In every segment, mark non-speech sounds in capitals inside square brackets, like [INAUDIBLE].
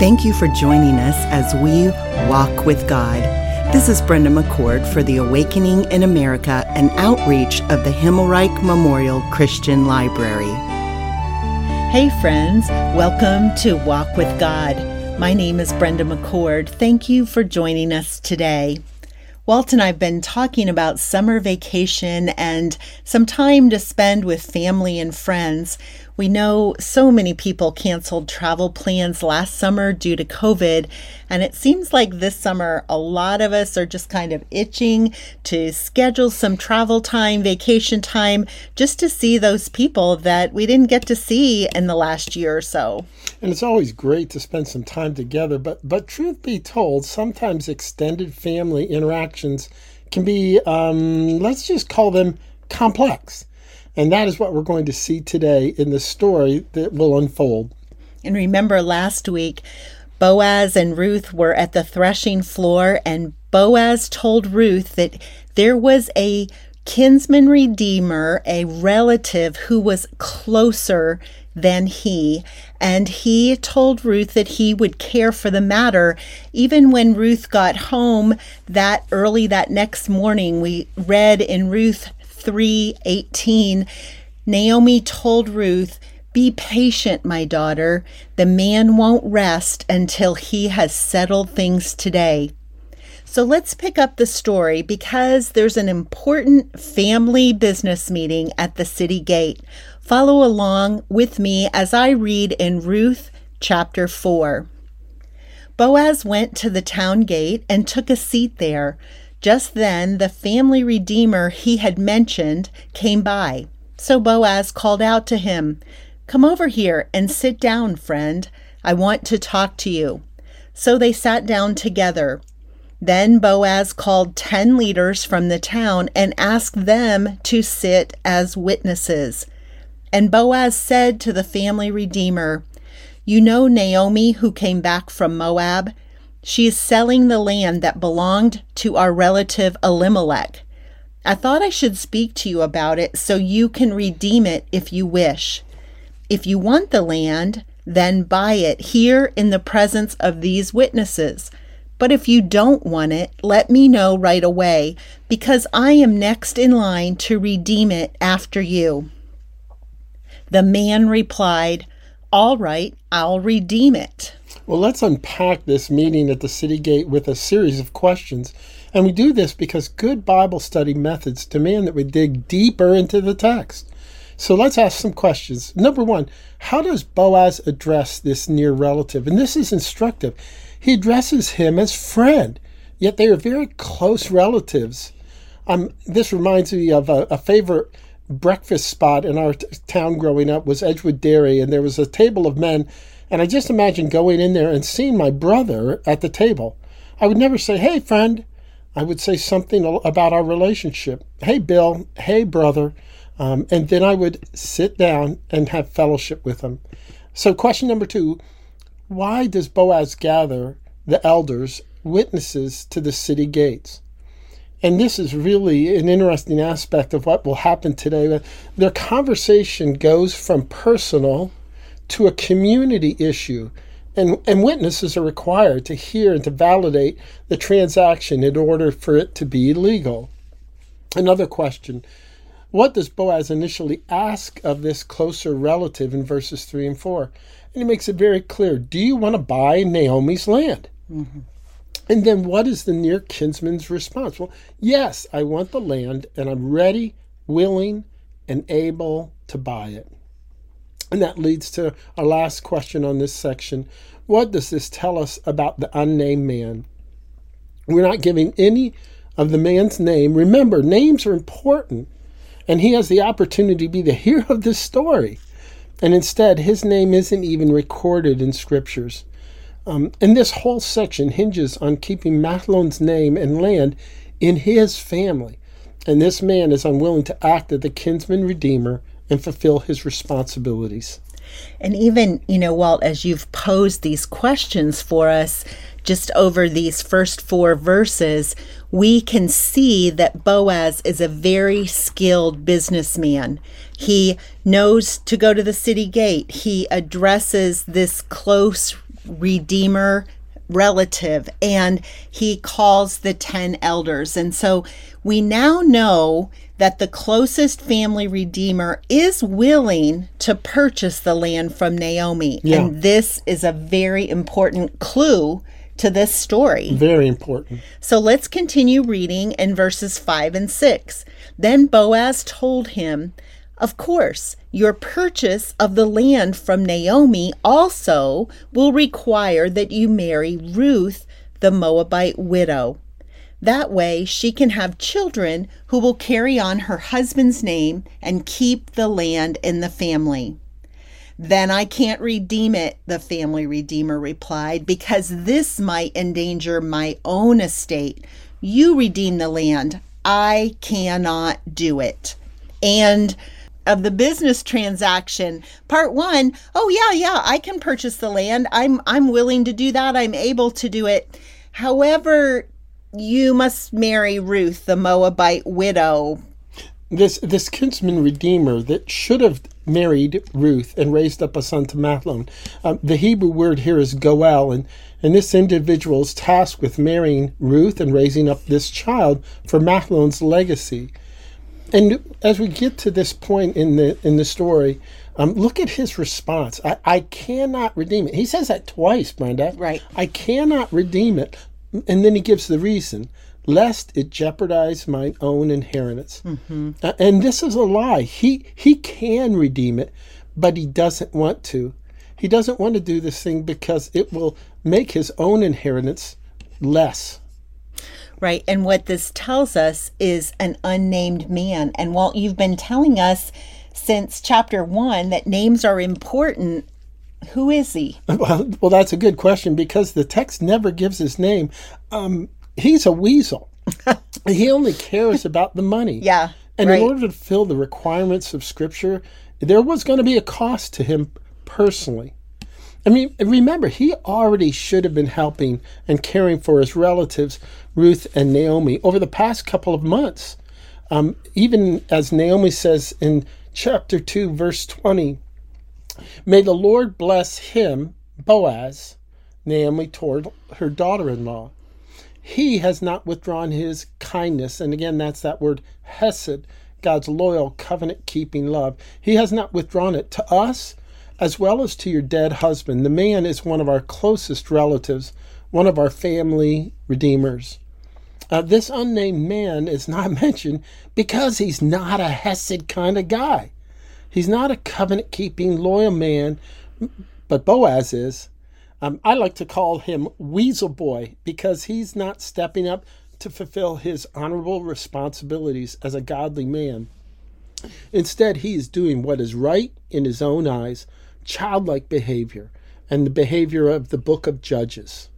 Thank you for joining us as we walk with God. This is Brenda McCord for the Awakening in America, an outreach of the Himmelreich Memorial Christian Library. Hey, friends, welcome to Walk with God. My name is Brenda McCord. Thank you for joining us today. Walt and I have been talking about summer vacation and some time to spend with family and friends. We know so many people canceled travel plans last summer due to COVID, and it seems like this summer a lot of us are just kind of itching to schedule some travel time, vacation time, just to see those people that we didn't get to see in the last year or so. And it's always great to spend some time together, but but truth be told, sometimes extended family interactions can be um, let's just call them complex. And that is what we're going to see today in the story that will unfold. And remember last week, Boaz and Ruth were at the threshing floor, and Boaz told Ruth that there was a kinsman redeemer, a relative who was closer than he. And he told Ruth that he would care for the matter. Even when Ruth got home that early that next morning, we read in Ruth 3:18, Naomi told Ruth, "Be patient, my daughter. The man won't rest until he has settled things today." So let's pick up the story because there's an important family business meeting at the city gate. Follow along with me as I read in Ruth chapter 4. Boaz went to the town gate and took a seat there. Just then, the family redeemer he had mentioned came by. So Boaz called out to him, Come over here and sit down, friend. I want to talk to you. So they sat down together. Then Boaz called ten leaders from the town and asked them to sit as witnesses. And Boaz said to the family redeemer, You know Naomi, who came back from Moab? She is selling the land that belonged to our relative Elimelech. I thought I should speak to you about it so you can redeem it if you wish. If you want the land, then buy it here in the presence of these witnesses. But if you don't want it, let me know right away, because I am next in line to redeem it after you. The man replied, All right, I'll redeem it. Well, let's unpack this meeting at the city gate with a series of questions. And we do this because good Bible study methods demand that we dig deeper into the text. So let's ask some questions. Number one, how does Boaz address this near relative? And this is instructive. He addresses him as friend, yet they are very close relatives. Um, this reminds me of a, a favorite breakfast spot in our t- town growing up was Edgewood Dairy, and there was a table of men and I just imagine going in there and seeing my brother at the table. I would never say, hey, friend. I would say something about our relationship. Hey, Bill. Hey, brother. Um, and then I would sit down and have fellowship with him. So, question number two why does Boaz gather the elders, witnesses to the city gates? And this is really an interesting aspect of what will happen today. Their conversation goes from personal to a community issue. And, and witnesses are required to hear and to validate the transaction in order for it to be legal. Another question What does Boaz initially ask of this closer relative in verses 3 and 4? And he makes it very clear Do you want to buy Naomi's land? Mm-hmm. And then what is the near kinsman's response? Well, yes, I want the land and I'm ready, willing, and able to buy it. And that leads to our last question on this section. What does this tell us about the unnamed man? We're not giving any of the man's name. Remember, names are important, and he has the opportunity to be the [LAUGHS] hero of this story. And instead, his name isn't even recorded in scriptures. Um, and this whole section hinges on keeping Mahlon's name and land in his family. And this man is unwilling to act as the kinsman redeemer and fulfill his responsibilities. And even, you know, Walt, as you've posed these questions for us just over these first four verses, we can see that Boaz is a very skilled businessman. He knows to go to the city gate. He addresses this close redeemer relative and he calls the 10 elders. And so we now know that the closest family redeemer is willing to purchase the land from Naomi. Yeah. And this is a very important clue to this story. Very important. So let's continue reading in verses 5 and 6. Then Boaz told him, Of course, your purchase of the land from Naomi also will require that you marry Ruth, the Moabite widow. That way, she can have children who will carry on her husband's name and keep the land in the family. Then I can't redeem it, the family redeemer replied, because this might endanger my own estate. You redeem the land. I cannot do it. And of the business transaction, part one, oh yeah, yeah, I can purchase the land. I'm I'm willing to do that. I'm able to do it. However, you must marry Ruth, the Moabite widow. This this kinsman redeemer that should have married Ruth and raised up a son to Mahlon. Um, the Hebrew word here is Goel, and and this individual is tasked with marrying Ruth and raising up this child for Mahlon's legacy. And as we get to this point in the in the story, um, look at his response. I, I cannot redeem it. He says that twice, Brenda. Right. I cannot redeem it. And then he gives the reason lest it jeopardize mine own inheritance. Uh, and this is a lie. He he can redeem it, but he doesn't want to. He doesn't want to do this thing because it will make his own inheritance less. Right. And what this tells us is an unnamed man. And Walt, you've been telling us since chapter one that names are important. Who is he? [LAUGHS] Well, well, that's a good question because the text never gives his name. Um, he's a weasel. [LAUGHS] he only cares about the money. [LAUGHS] Yeah. And right. in order to fill the requirements of Scripture, there was going to be a cost to him personally. I mean, remember, he already should have been helping and caring for his relatives, Ruth and Naomi, over the past couple of months. Um, even as Naomi says in chapter 2, verse 20, May the Lord bless him, Boaz, Naomi toward her daughter in law. He has not withdrawn his kindness. And again, that's that word hesed, God's loyal, covenant keeping love. He has not withdrawn it to us as well as to your dead husband. The man is one of our closest relatives, one of our family redeemers. Uh, this unnamed man is not [LAUGHS] mentioned because he's not a Hesed kind of guy. He's not a covenant keeping, loyal man, but Boaz is. Um, I like to call him Weasel Boy because he's not stepping up to fulfill his honorable responsibilities as a godly man. Instead, he is doing what is right in his own eyes, childlike behavior, and the behavior of the book of Judges.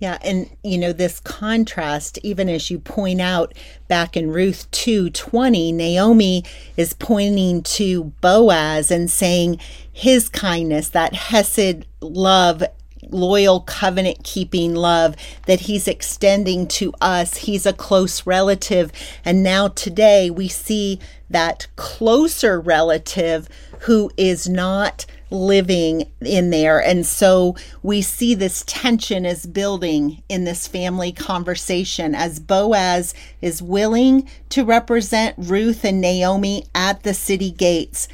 Yeah, and you know this contrast even as you point out back in Ruth 2:20 Naomi is pointing to Boaz and saying his kindness that hesed love loyal covenant keeping love that he's extending to us he's a close relative and now today we see that closer relative who is not living in there. And so we see this tension is building in this family conversation as Boaz is willing to represent Ruth and Naomi at the city gates.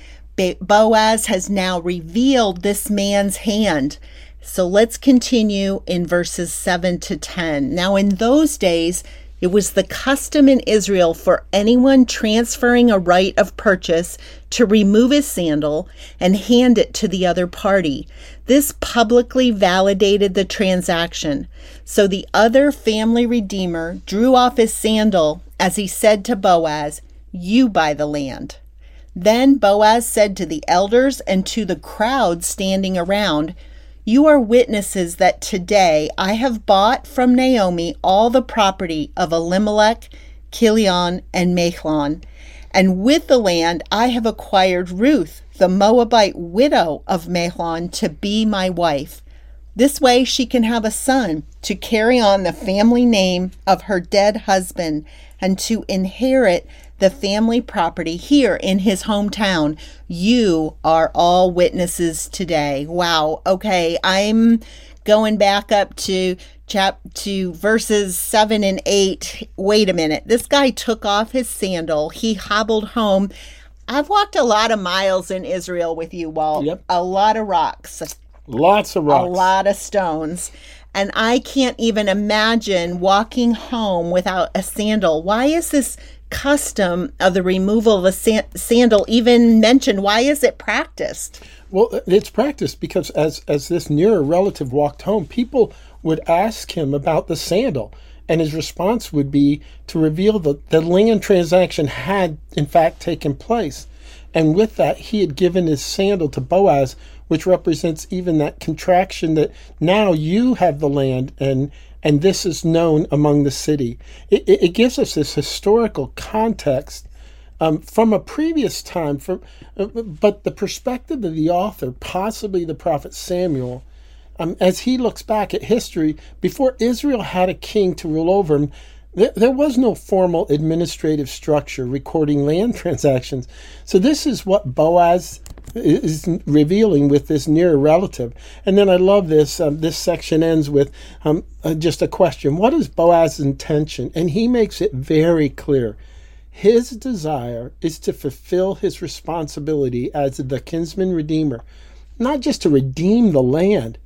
Boaz has now revealed this man's hand. So let's continue in verses 7 to 10. Now, in those days, it was the custom in Israel for anyone transferring a right of purchase to remove his sandal and hand it to the other party. This publicly validated the transaction. So the other family redeemer drew off his sandal as he said to Boaz, You buy the land. Then Boaz said to the elders and to the crowd standing around, you are witnesses that today I have bought from Naomi all the property of Elimelech, Kilion, and Mahlon, And with the land, I have acquired Ruth, the Moabite widow of Mahlon, to be my wife. This way she can have a son to carry on the family name of her dead husband and to inherit the family property here in his hometown. You are all witnesses today. Wow. Okay. I'm going back up to chap to verses 7 and 8. Wait a minute. This guy took off his sandal. He hobbled home. I've walked a lot of miles in Israel with you, Walt. Yep. A lot of rocks. Lots of rocks. A lot of stones. And I can't even imagine walking home without a sandal. Why is this custom of the removal of a san- sandal even mentioned? Why is it practiced? Well, it's practiced because as as this nearer relative walked home, people would ask him about the sandal, and his response would be to reveal that the land transaction had in fact taken place, and with that he had given his sandal to Boaz, which represents even that contraction that now you have the land and and this is known among the city. It, it, it gives us this historical context um, from a previous time, from uh, but the perspective of the author, possibly the prophet Samuel, um, as he looks back at history, before Israel had a king to rule over him, there, there was no formal administrative structure recording land [LAUGHS] transactions. So this is what Boaz is revealing with this near relative. And then I love this. Um, this section ends with um, uh, just a question What is Boaz's intention? And he makes it very clear. His desire is to fulfill his responsibility as the kinsman redeemer, not just to redeem the land,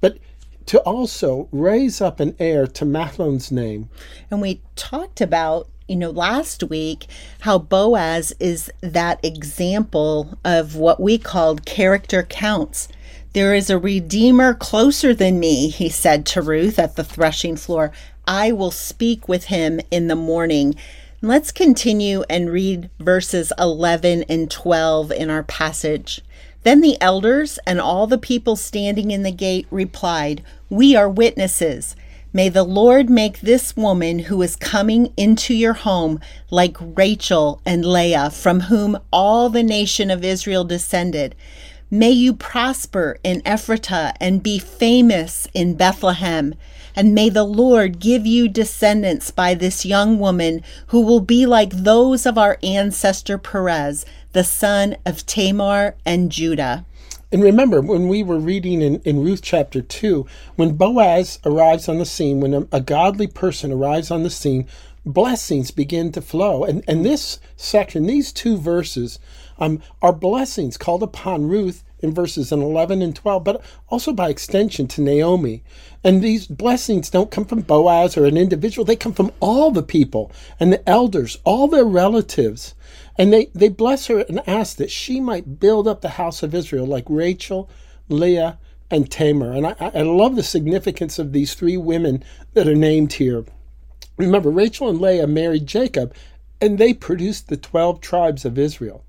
but to also raise up an heir to Mahlon's name. And we talked about, you know, last week how Boaz is that example of what we called character counts. There is a redeemer closer than me, he said to Ruth at the threshing floor. I will speak with him in the morning. Let's continue and read verses 11 and 12 in our passage. Then the elders and all the people standing in the gate replied, We are witnesses. May the Lord make this woman who is coming into your home like Rachel and Leah, from whom all the nation of Israel descended. May you prosper in Ephratah and be famous in Bethlehem. And may the Lord give you descendants by this young woman who will be like those of our ancestor Perez, the son of Tamar and Judah. And remember, when we were reading in, in Ruth chapter 2, when Boaz arrives on the scene, when a, a godly person arrives on the scene, blessings begin to flow. And, and this section, these two verses, um, are blessings called upon Ruth in verses 11 and 12, but also by extension to Naomi. And these blessings don't come from Boaz or an individual, they come from all the people and the elders, all their relatives. And they, they bless her and ask that she might build up the house of Israel like Rachel, Leah, and Tamar. And I, I love the significance of these three women that are named here. Remember, Rachel and Leah married Jacob, and they produced the 12 tribes of Israel.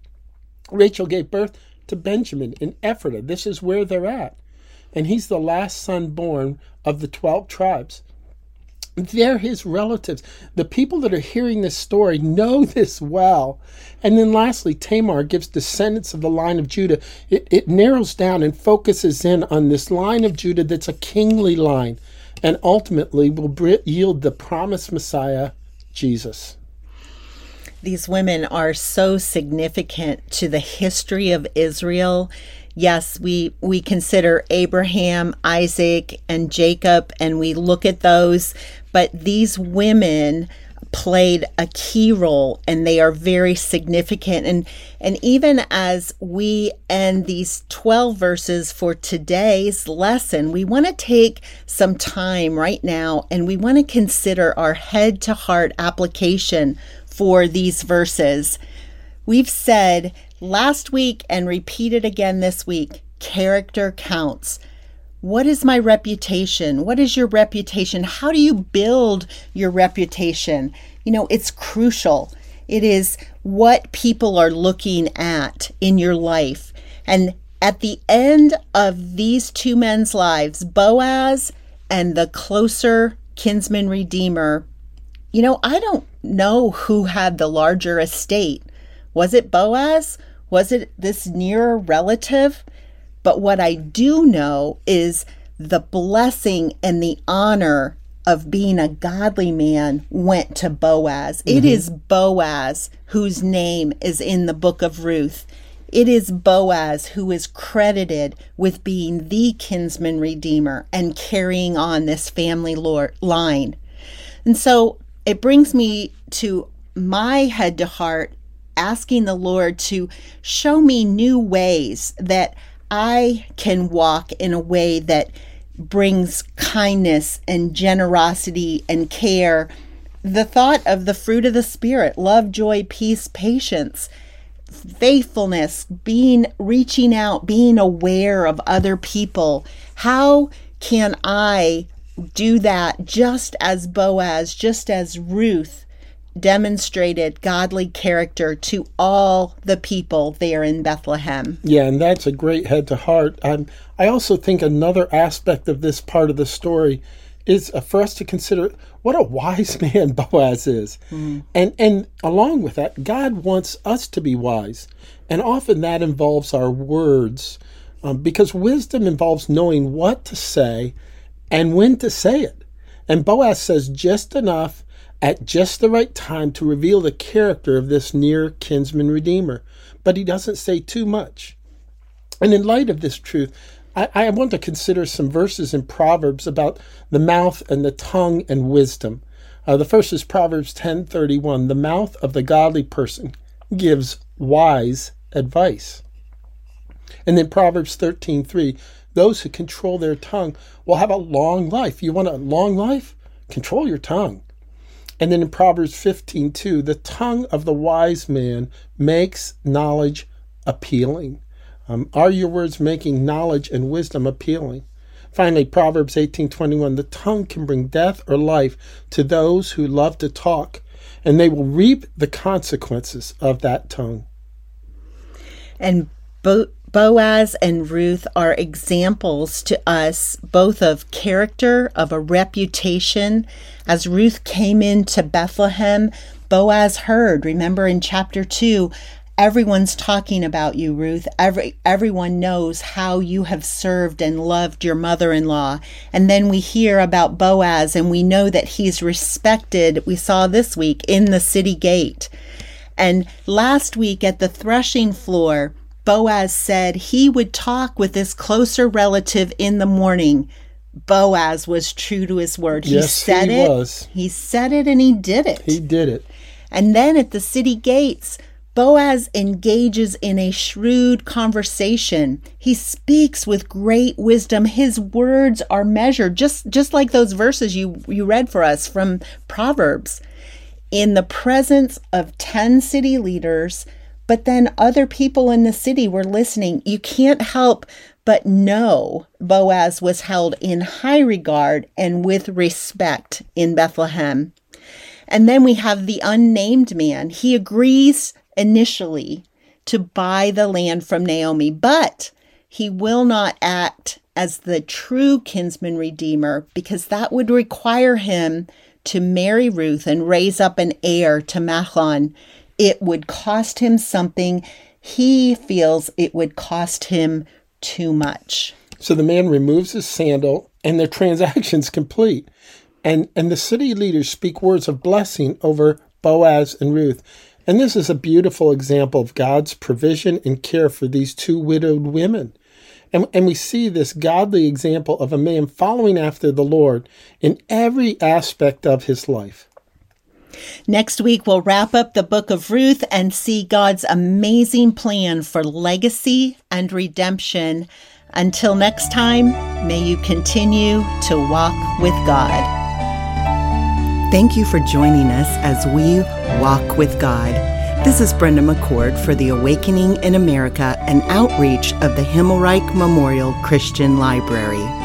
Rachel gave birth to Benjamin in Ephraim. This is where they're at. And he's the last son born of the 12 tribes. They're his relatives. The people that are hearing this story know [LAUGHS] this well. And then lastly, Tamar gives descendants of the line of Judah. It, it narrows down and focuses in on this line of Judah that's a kingly line and ultimately will yield the promised Messiah, Jesus these women are so significant to the history of Israel. Yes, we we consider Abraham, Isaac, and Jacob and we look at those, but these women played a key role and they are very significant and and even as we end these 12 verses for today's lesson we want to take some time right now and we want to consider our head to heart application for these verses. We've said last week and repeated again this week character counts. What is my reputation? What is your reputation? How do you build your reputation? You know, it's crucial. It is what people are looking at in your life. And at the end of these two men's lives, Boaz and the closer kinsman redeemer, you know, I don't know who had the larger estate, Was it Boaz? Was it this nearer relative? But what I do know is the blessing and the honor of being a godly man went to Boaz. Mm-hmm. It is Boaz whose name is in the book of Ruth. It is Boaz who is credited with being the kinsman redeemer and carrying on this family line. And so it brings me to my head to heart asking the Lord to show me new ways that I can walk in a way that brings kindness and generosity and care. The thought of the fruit of the Spirit love, joy, peace, patience, faithfulness, being reaching out, being aware of other people. How can I do that just as Boaz, just as Ruth demonstrated godly character to all the people there in Bethlehem. Yeah, and that's a great head to heart. Um, I also think another aspect of this part of the story is uh, for us to consider what a wise [LAUGHS] man Boaz is. Mm. And and along with that, God wants us to be wise. And often that involves our words um, because wisdom involves knowing what to say and when to say it. And Boaz says just enough at just the right time to reveal the character of this near kinsman redeemer. But he doesn't say too much. And in light of this truth, I, I want to consider some verses in Proverbs about the mouth and the tongue and wisdom. Uh, the first is Proverbs 10:31. The mouth of the godly person gives wise advice. And then Proverbs 13:3. Those who control their tongue will have a long life. You want a long life? Control your tongue. And then in Proverbs 15:2, the tongue of the wise man makes knowledge appealing. Um, are your words making knowledge and wisdom appealing? Finally, Proverbs 18:21, the tongue can bring death or life to those who love to talk, and they will reap the consequences of that tongue. And both Boaz and Ruth are examples to us both of character, of a reputation. As Ruth came into Bethlehem, Boaz heard, remember in chapter 2, everyone's talking about you, Ruth. Every everyone knows how you have served and loved your mother-in-law. And then we hear about Boaz and we know that he's respected. We saw this week in the city gate. And last week at the threshing floor, Boaz said he would talk with this closer relative in the morning. Boaz was true to his word. He yes, said he it. Was. He said it and he did it. He did it. And then at the city gates, Boaz engages in a shrewd conversation. He speaks with great wisdom. His words are measured, just, just like those verses you, you read for us from Proverbs. In the presence of 10 city leaders, but then other people in the city were listening. You can't help but know Boaz was held in high regard and with respect in Bethlehem. And then we have the unnamed man. He agrees initially to buy the land from Naomi, but he will not act as the true kinsman redeemer because that would require him to marry Ruth and raise up an heir to Mahlon it would cost him something. He feels it would cost him too much. So the man removes his sandal and the [LAUGHS] transaction's complete. And and the city leaders speak words of blessing over Boaz and Ruth. And this is a beautiful example of God's provision and care for these two widowed women. And, and we see this godly example of a man following after the Lord in every aspect of his life. Next week, we'll wrap up the book of Ruth and see God's amazing plan for legacy and redemption. Until next time, may you continue to walk with God. Thank you for joining us as we walk with God. This is Brenda McCord for the Awakening in America, an outreach of the Himmelreich Memorial Christian Library.